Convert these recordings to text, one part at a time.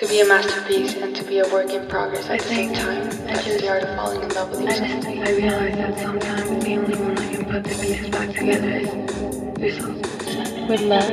to be a masterpiece and to be a work in progress at I the same think time. I That's just- the art of falling in love with yourself. Honestly, I realize that sometimes the only one that can put the pieces back together is yourself. with love,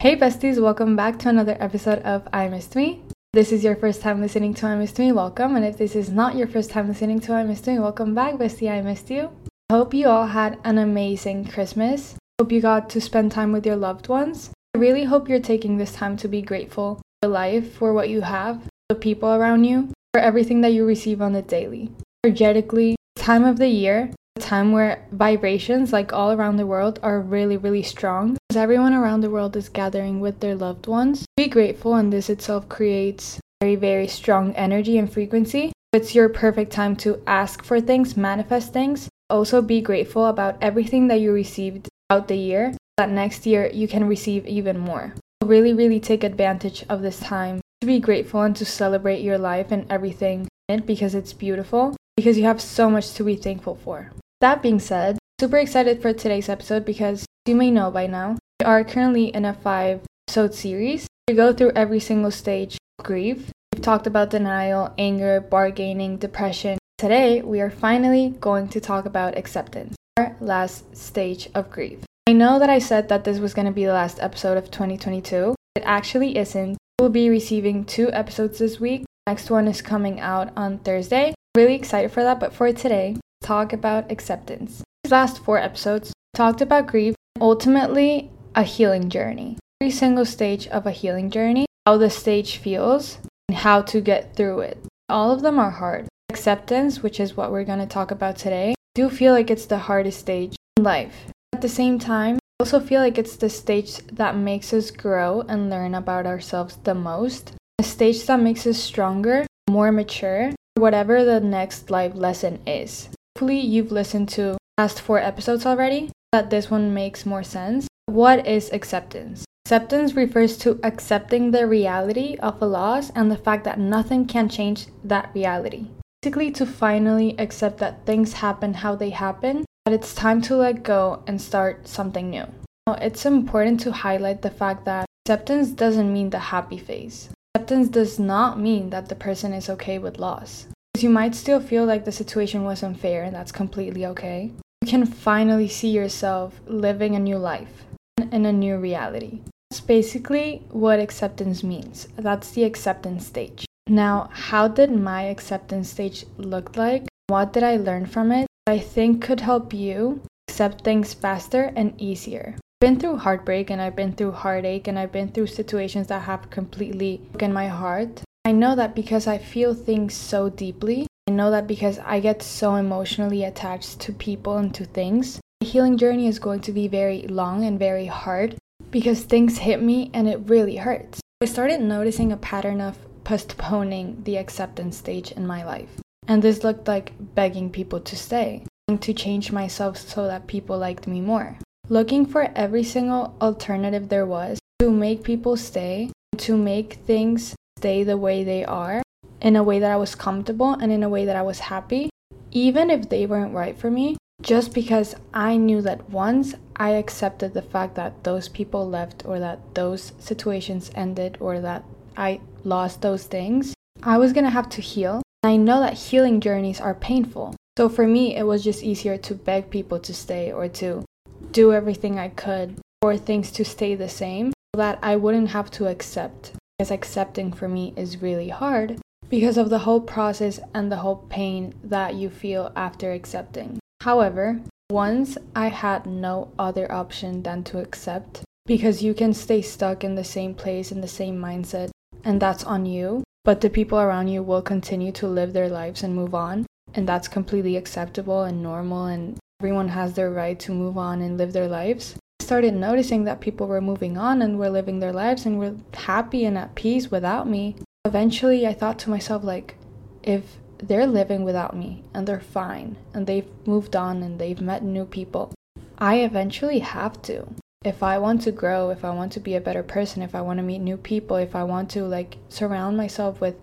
Hey besties, welcome back to another episode of I Missed Me. This is your first time listening to I Missed Me, welcome. And if this is not your first time listening to I Missed Me, welcome back, bestie. I missed you. Hope you all had an amazing Christmas. Hope you got to spend time with your loved ones. I really hope you're taking this time to be grateful for life, for what you have, the people around you, for everything that you receive on the daily. Energetically, time of the year, a time where vibrations, like all around the world, are really, really strong. As everyone around the world is gathering with their loved ones, be grateful, and this itself creates very, very strong energy and frequency. It's your perfect time to ask for things, manifest things. Also, be grateful about everything that you received throughout the year, that next year you can receive even more. Really, really take advantage of this time to be grateful and to celebrate your life and everything in it because it's beautiful, because you have so much to be thankful for. That being said, super excited for today's episode because you may know by now, we are currently in a five episode series. We go through every single stage of grief. We've talked about denial, anger, bargaining, depression. Today, we are finally going to talk about acceptance, our last stage of grief. I know that I said that this was going to be the last episode of 2022. It actually isn't. We'll be receiving two episodes this week. Next one is coming out on Thursday. Really excited for that, but for today, talk about acceptance. These last four episodes talked about grief, ultimately a healing journey. Every single stage of a healing journey, how the stage feels, and how to get through it. All of them are hard. Acceptance, which is what we're going to talk about today, do feel like it's the hardest stage in life. At the same time, I also feel like it's the stage that makes us grow and learn about ourselves the most. A stage that makes us stronger, more mature, whatever the next life lesson is. Hopefully, you've listened to past four episodes already, that this one makes more sense. What is acceptance? Acceptance refers to accepting the reality of a loss and the fact that nothing can change that reality. Basically, to finally accept that things happen how they happen, that it's time to let go and start something new. Now, it's important to highlight the fact that acceptance doesn't mean the happy phase. Acceptance does not mean that the person is okay with loss. Because you might still feel like the situation was unfair, and that's completely okay. You can finally see yourself living a new life in a new reality. That's basically what acceptance means. That's the acceptance stage. Now, how did my acceptance stage look like? What did I learn from it? I think could help you accept things faster and easier. I've been through heartbreak and I've been through heartache and I've been through situations that have completely broken my heart. I know that because I feel things so deeply. I know that because I get so emotionally attached to people and to things. The healing journey is going to be very long and very hard because things hit me and it really hurts. I started noticing a pattern of postponing the acceptance stage in my life. And this looked like begging people to stay, to change myself so that people liked me more. Looking for every single alternative there was to make people stay, to make things stay the way they are, in a way that I was comfortable and in a way that I was happy, even if they weren't right for me, just because I knew that once I accepted the fact that those people left or that those situations ended or that I lost those things, I was gonna have to heal. I know that healing journeys are painful. So for me, it was just easier to beg people to stay or to do everything I could for things to stay the same so that I wouldn't have to accept. Because accepting for me is really hard because of the whole process and the whole pain that you feel after accepting. However, once I had no other option than to accept, because you can stay stuck in the same place, in the same mindset, and that's on you, but the people around you will continue to live their lives and move on, and that's completely acceptable and normal, and everyone has their right to move on and live their lives. I started noticing that people were moving on and were living their lives and were happy and at peace without me. Eventually, I thought to myself, like, if they're living without me and they're fine and they've moved on and they've met new people, I eventually have to. If I want to grow, if I want to be a better person, if I want to meet new people, if I want to like surround myself with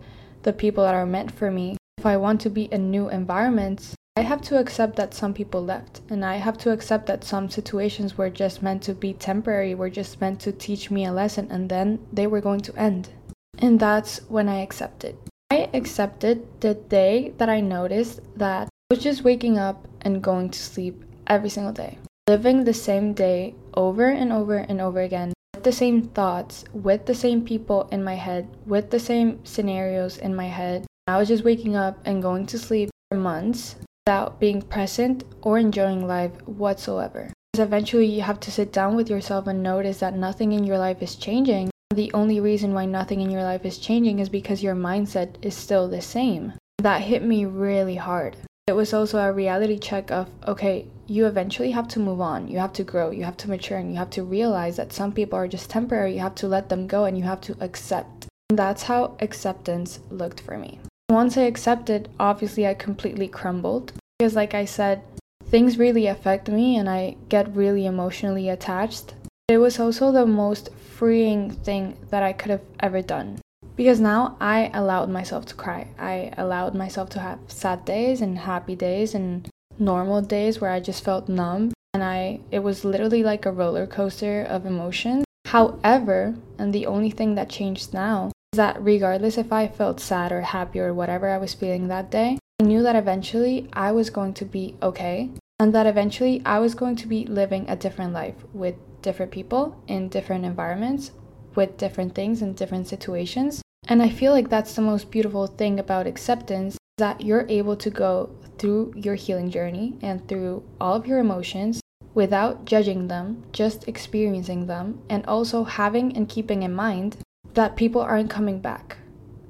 the people that are meant for me, if I want to be in new environments, I have to accept that some people left, and I have to accept that some situations were just meant to be temporary, were just meant to teach me a lesson, and then they were going to end. And that's when I accepted. I accepted the day that I noticed that I was just waking up and going to sleep every single day, living the same day over and over and over again, with the same thoughts, with the same people in my head, with the same scenarios in my head. I was just waking up and going to sleep for months without being present or enjoying life whatsoever. Because eventually you have to sit down with yourself and notice that nothing in your life is changing. The only reason why nothing in your life is changing is because your mindset is still the same. That hit me really hard. It was also a reality check of okay, you eventually have to move on. You have to grow, you have to mature, and you have to realize that some people are just temporary. You have to let them go and you have to accept. And that's how acceptance looked for me. Once I accepted, obviously I completely crumbled because, like I said, things really affect me and I get really emotionally attached. It was also the most freeing thing that I could have ever done because now I allowed myself to cry. I allowed myself to have sad days and happy days and normal days where I just felt numb and I it was literally like a roller coaster of emotions. However, and the only thing that changed now is that regardless if I felt sad or happy or whatever I was feeling that day, I knew that eventually I was going to be okay and that eventually I was going to be living a different life with different people in different environments with different things in different situations. And I feel like that's the most beautiful thing about acceptance that you're able to go through your healing journey and through all of your emotions without judging them, just experiencing them, and also having and keeping in mind that people aren't coming back,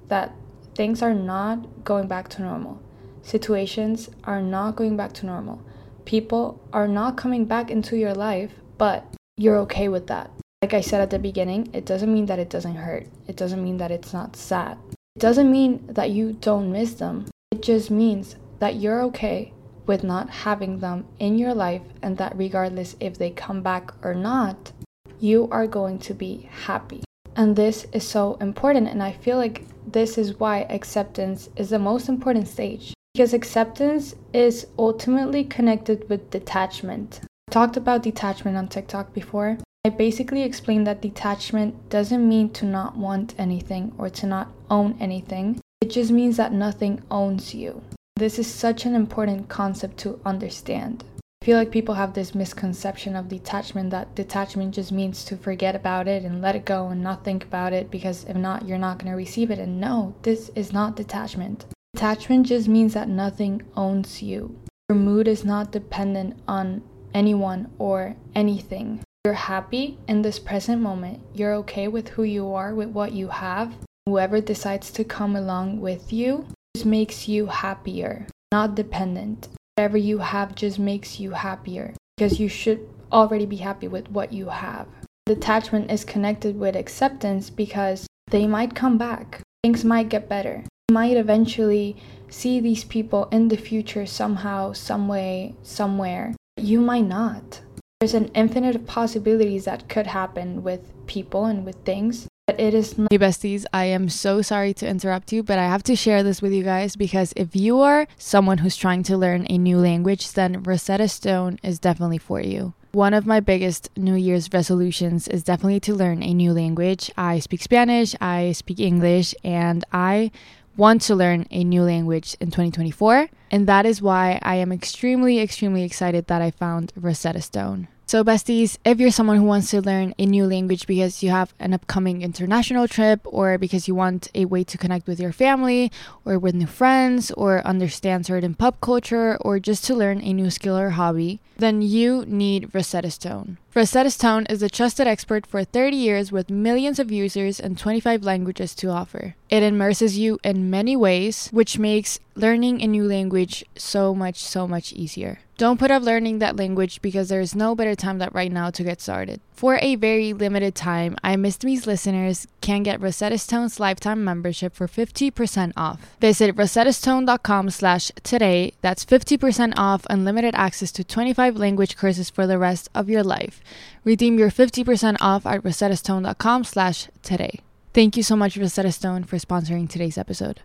that things are not going back to normal, situations are not going back to normal, people are not coming back into your life, but you're okay with that. Like I said at the beginning, it doesn't mean that it doesn't hurt, it doesn't mean that it's not sad, it doesn't mean that you don't miss them, it just means that you're okay with not having them in your life and that regardless if they come back or not, you are going to be happy. And this is so important. And I feel like this is why acceptance is the most important stage. Because acceptance is ultimately connected with detachment. I talked about detachment on TikTok before. I basically explained that detachment doesn't mean to not want anything or to not own anything. It just means that nothing owns you. This is such an important concept to understand. I feel like people have this misconception of detachment that detachment just means to forget about it and let it go and not think about it because if not, you're not going to receive it. And no, this is not detachment. Detachment just means that nothing owns you. Your mood is not dependent on anyone or anything. You're happy in this present moment. You're okay with who you are, with what you have. Whoever decides to come along with you just makes you happier, not dependent whatever you have just makes you happier because you should already be happy with what you have. Detachment is connected with acceptance because they might come back. Things might get better. You might eventually see these people in the future somehow, some way, somewhere. You might not. There's an infinite of possibilities that could happen with people and with things. It is not- Hey besties, I am so sorry to interrupt you, but I have to share this with you guys because if you are someone who's trying to learn a new language, then Rosetta Stone is definitely for you. One of my biggest New Year's resolutions is definitely to learn a new language. I speak Spanish, I speak English, and I want to learn a new language in 2024. And that is why I am extremely, extremely excited that I found Rosetta Stone. So, besties, if you're someone who wants to learn a new language because you have an upcoming international trip, or because you want a way to connect with your family, or with new friends, or understand certain pop culture, or just to learn a new skill or hobby, then you need Rosetta Stone. Rosetta Stone is a trusted expert for 30 years with millions of users and 25 languages to offer. It immerses you in many ways, which makes learning a new language so much, so much easier. Don't put off learning that language because there is no better time than right now to get started. For a very limited time, I Missed Me's listeners can get Rosetta Stone's lifetime membership for 50% off. Visit rosettastone.com slash today. That's 50% off unlimited access to 25 language courses for the rest of your life. Redeem your 50% off at rosettastone.com slash today. Thank you so much, Rosetta Stone, for sponsoring today's episode.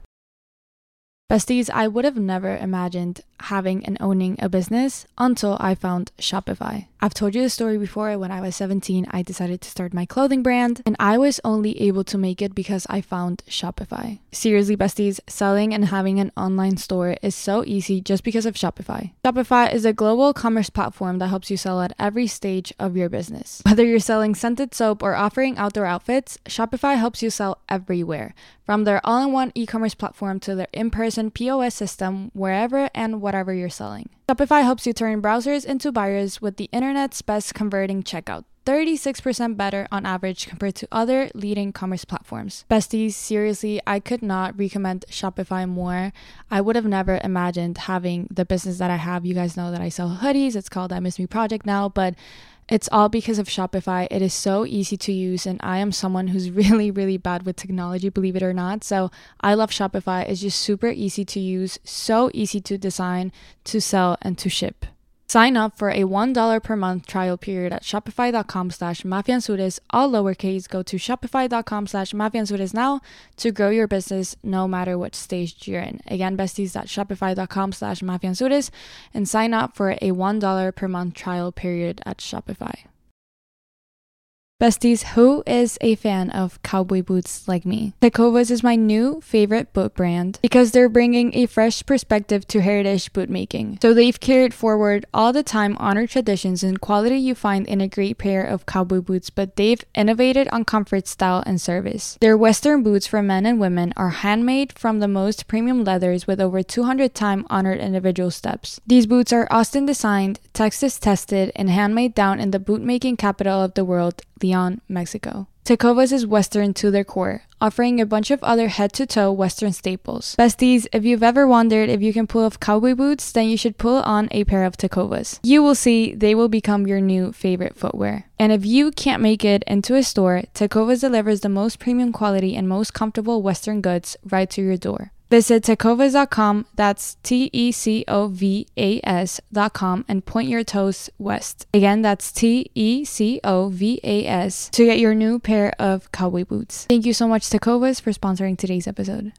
Besties, I would have never imagined having and owning a business until I found Shopify. I've told you the story before. When I was 17, I decided to start my clothing brand, and I was only able to make it because I found Shopify. Seriously, besties, selling and having an online store is so easy just because of Shopify. Shopify is a global commerce platform that helps you sell at every stage of your business. Whether you're selling scented soap or offering outdoor outfits, Shopify helps you sell everywhere. From their all in one e commerce platform to their in person POS system, wherever and whatever you're selling. Shopify helps you turn browsers into buyers with the internet's best converting checkout. 36% better on average compared to other leading commerce platforms. Besties, seriously, I could not recommend Shopify more. I would have never imagined having the business that I have. You guys know that I sell hoodies, it's called I Miss Me Project now, but it's all because of Shopify. It is so easy to use, and I am someone who's really, really bad with technology, believe it or not. So I love Shopify. It's just super easy to use, so easy to design, to sell, and to ship. Sign up for a $1 per month trial period at shopify.com slash mafeanzures, all lowercase. Go to shopify.com slash mafeanzures now to grow your business no matter what stage you're in. Again, besties shopify.com slash mafeanzures and sign up for a $1 per month trial period at Shopify. Besties, who is a fan of cowboy boots like me? Tecovas is my new favorite boot brand because they're bringing a fresh perspective to heritage boot making. So they've carried forward all the time honored traditions and quality you find in a great pair of cowboy boots, but they've innovated on comfort, style, and service. Their Western boots for men and women are handmade from the most premium leathers with over 200 time honored individual steps. These boots are Austin designed, Texas tested, and handmade down in the bootmaking capital of the world, Leon, Mexico. Tecovas is Western to their core, offering a bunch of other head to toe Western staples. Besties, if you've ever wondered if you can pull off cowboy boots, then you should pull on a pair of Tecovas. You will see they will become your new favorite footwear. And if you can't make it into a store, Tecovas delivers the most premium quality and most comfortable Western goods right to your door. Visit tecovas.com, that's T E C O V A S.com, and point your toes west. Again, that's T E C O V A S to get your new pair of cowboy boots. Thank you so much, Tecovas, for sponsoring today's episode.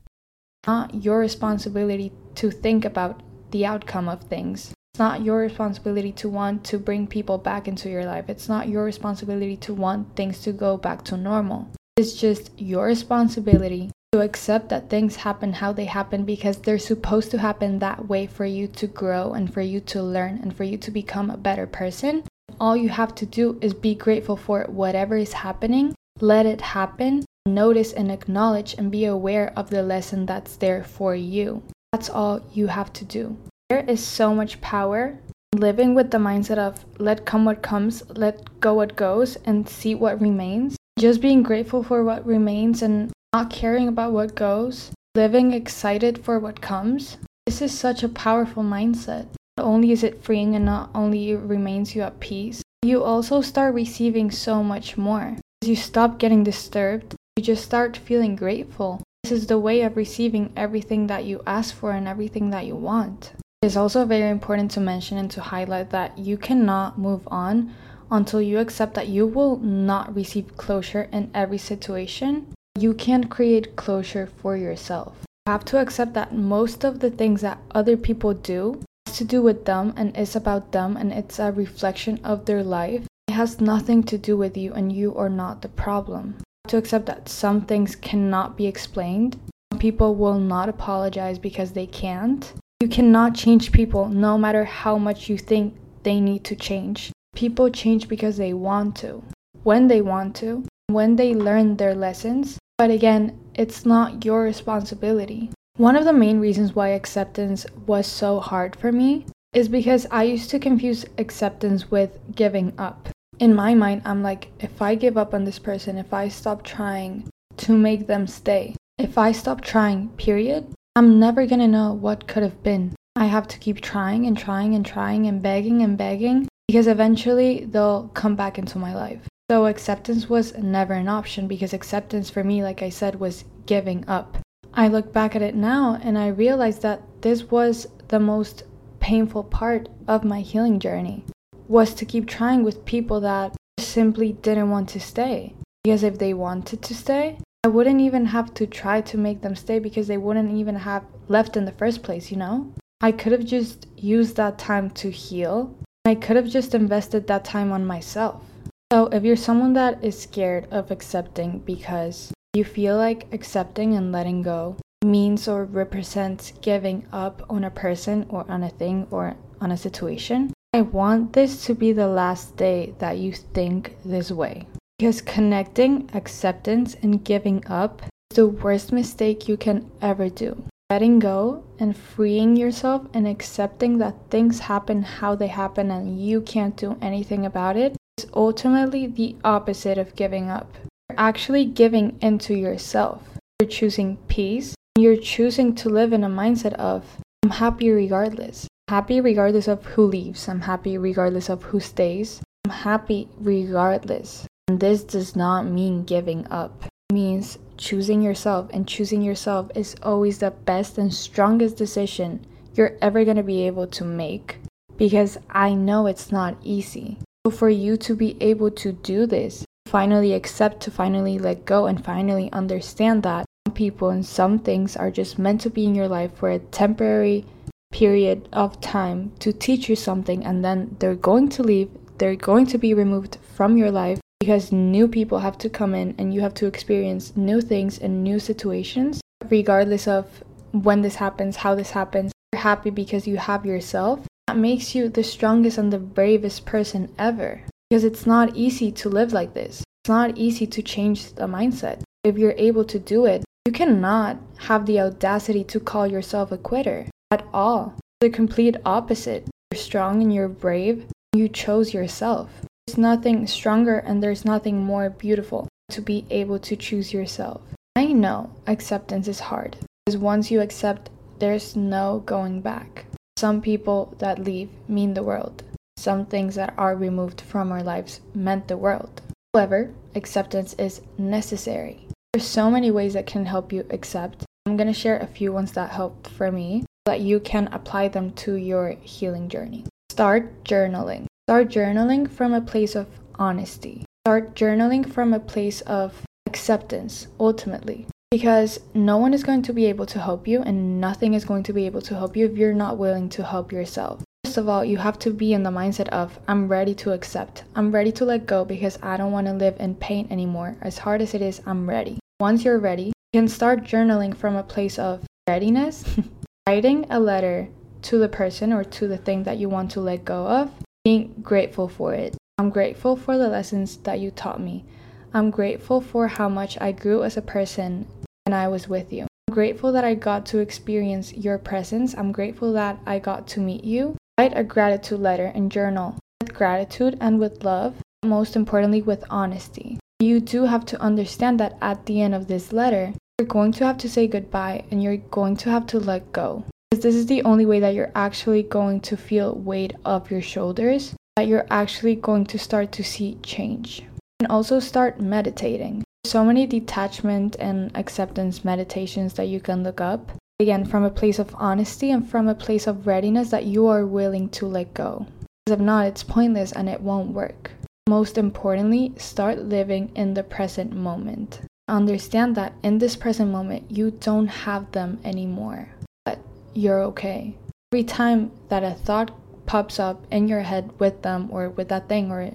Not your responsibility to think about the outcome of things. It's not your responsibility to want to bring people back into your life. It's not your responsibility to want things to go back to normal. It's just your responsibility to accept that things happen how they happen because they're supposed to happen that way for you to grow and for you to learn and for you to become a better person. All you have to do is be grateful for whatever is happening, let it happen, notice and acknowledge and be aware of the lesson that's there for you. That's all you have to do. There is so much power living with the mindset of let come what comes, let go what goes, and see what remains. Just being grateful for what remains and not caring about what goes, living excited for what comes. This is such a powerful mindset. Not only is it freeing and not only it remains you at peace, you also start receiving so much more. As you stop getting disturbed, you just start feeling grateful. This is the way of receiving everything that you ask for and everything that you want. It is also very important to mention and to highlight that you cannot move on until you accept that you will not receive closure in every situation you can't create closure for yourself. You have to accept that most of the things that other people do has to do with them and is about them and it's a reflection of their life. It has nothing to do with you and you are not the problem. You have to accept that some things cannot be explained. Some people will not apologize because they can't. You cannot change people no matter how much you think they need to change. People change because they want to, when they want to, when they learn their lessons, but again, it's not your responsibility. One of the main reasons why acceptance was so hard for me is because I used to confuse acceptance with giving up. In my mind, I'm like, if I give up on this person, if I stop trying to make them stay, if I stop trying, period, I'm never gonna know what could have been. I have to keep trying and trying and trying and begging and begging because eventually they'll come back into my life. So acceptance was never an option because acceptance for me, like I said, was giving up. I look back at it now and I realize that this was the most painful part of my healing journey was to keep trying with people that simply didn't want to stay. Because if they wanted to stay, I wouldn't even have to try to make them stay because they wouldn't even have left in the first place, you know? I could have just used that time to heal. I could have just invested that time on myself. So, if you're someone that is scared of accepting because you feel like accepting and letting go means or represents giving up on a person or on a thing or on a situation, I want this to be the last day that you think this way. Because connecting, acceptance, and giving up is the worst mistake you can ever do. Letting go and freeing yourself and accepting that things happen how they happen and you can't do anything about it is ultimately the opposite of giving up. You're actually giving into yourself. You're choosing peace. You're choosing to live in a mindset of, I'm happy regardless. Happy regardless of who leaves. I'm happy regardless of who stays. I'm happy regardless. And this does not mean giving up. It means choosing yourself, and choosing yourself is always the best and strongest decision you're ever going to be able to make because I know it's not easy. So, for you to be able to do this, finally accept, to finally let go, and finally understand that some people and some things are just meant to be in your life for a temporary period of time to teach you something, and then they're going to leave, they're going to be removed from your life because new people have to come in and you have to experience new things and new situations regardless of when this happens how this happens. You're happy because you have yourself that makes you the strongest and the bravest person ever. Because it's not easy to live like this. It's not easy to change the mindset. If you're able to do it you cannot have the audacity to call yourself a quitter at all. The complete opposite. You're strong and you're brave. You chose yourself. There's nothing stronger and there's nothing more beautiful to be able to choose yourself. I know acceptance is hard. Because once you accept, there's no going back. Some people that leave mean the world. Some things that are removed from our lives meant the world. However, acceptance is necessary. There's so many ways that can help you accept. I'm going to share a few ones that helped for me so that you can apply them to your healing journey. Start journaling. Start journaling from a place of honesty. Start journaling from a place of acceptance, ultimately. Because no one is going to be able to help you, and nothing is going to be able to help you if you're not willing to help yourself. First of all, you have to be in the mindset of, I'm ready to accept. I'm ready to let go because I don't want to live in pain anymore. As hard as it is, I'm ready. Once you're ready, you can start journaling from a place of readiness, writing a letter to the person or to the thing that you want to let go of, being grateful for it. I'm grateful for the lessons that you taught me. I'm grateful for how much I grew as a person when I was with you. I'm grateful that I got to experience your presence. I'm grateful that I got to meet you. Write a gratitude letter and journal with gratitude and with love, most importantly, with honesty. You do have to understand that at the end of this letter, you're going to have to say goodbye and you're going to have to let go. Because this is the only way that you're actually going to feel weight off your shoulders, that you're actually going to start to see change. And also start meditating. So many detachment and acceptance meditations that you can look up. Again, from a place of honesty and from a place of readiness that you are willing to let go. Because if not, it's pointless and it won't work. Most importantly, start living in the present moment. Understand that in this present moment, you don't have them anymore but you're okay. Every time that a thought pops up in your head with them or with that thing or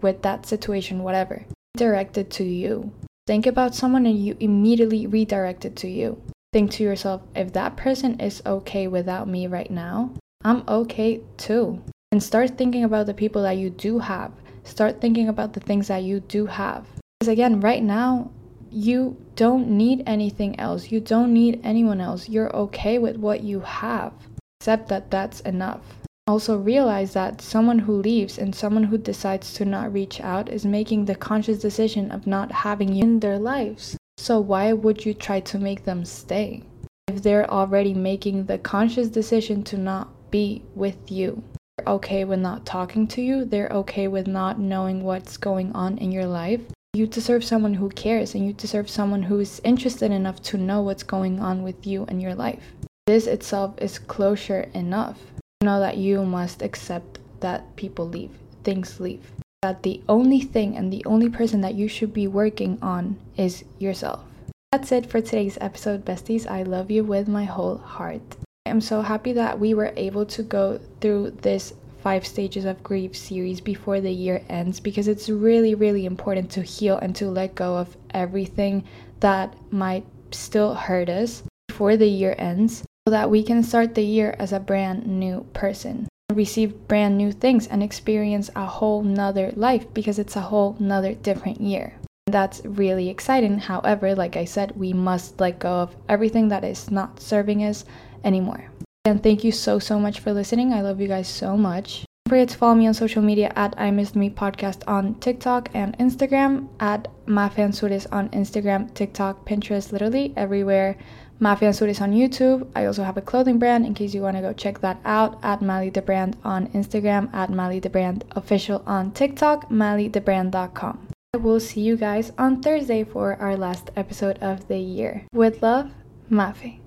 with that situation, whatever, direct it to you. Think about someone and you immediately redirect it to you. Think to yourself, if that person is okay without me right now, I'm okay too. And start thinking about the people that you do have. Start thinking about the things that you do have. Because again, right now, you don't need anything else. You don't need anyone else. You're okay with what you have. Accept that that's enough. Also, realize that someone who leaves and someone who decides to not reach out is making the conscious decision of not having you in their lives. So, why would you try to make them stay? If they're already making the conscious decision to not be with you, they're okay with not talking to you, they're okay with not knowing what's going on in your life, you deserve someone who cares and you deserve someone who is interested enough to know what's going on with you and your life. This itself is closure enough. Know that you must accept that people leave, things leave. That the only thing and the only person that you should be working on is yourself. That's it for today's episode, besties. I love you with my whole heart. I'm so happy that we were able to go through this five stages of grief series before the year ends because it's really, really important to heal and to let go of everything that might still hurt us before the year ends so that we can start the year as a brand new person. Receive brand new things and experience a whole nother life because it's a whole nother different year. That's really exciting. However like i said we must let go of everything that is not serving us anymore. And thank you so so much for listening. I love you guys so much. Don't forget to follow me on social media at I Missed Me Podcast on TikTok and Instagram, at Mafeanzures on Instagram, TikTok, Pinterest, literally everywhere. Mafeanzures on YouTube. I also have a clothing brand in case you want to go check that out at Mali the Brand on Instagram, at Mali the Brand official on TikTok, MallyTheBrand.com. I will see you guys on Thursday for our last episode of the year. With love, Mafe.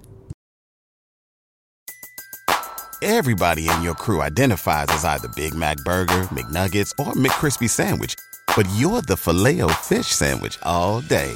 Everybody in your crew identifies as either Big Mac Burger, McNuggets, or McCrispy Sandwich. But you're the filet fish Sandwich all day.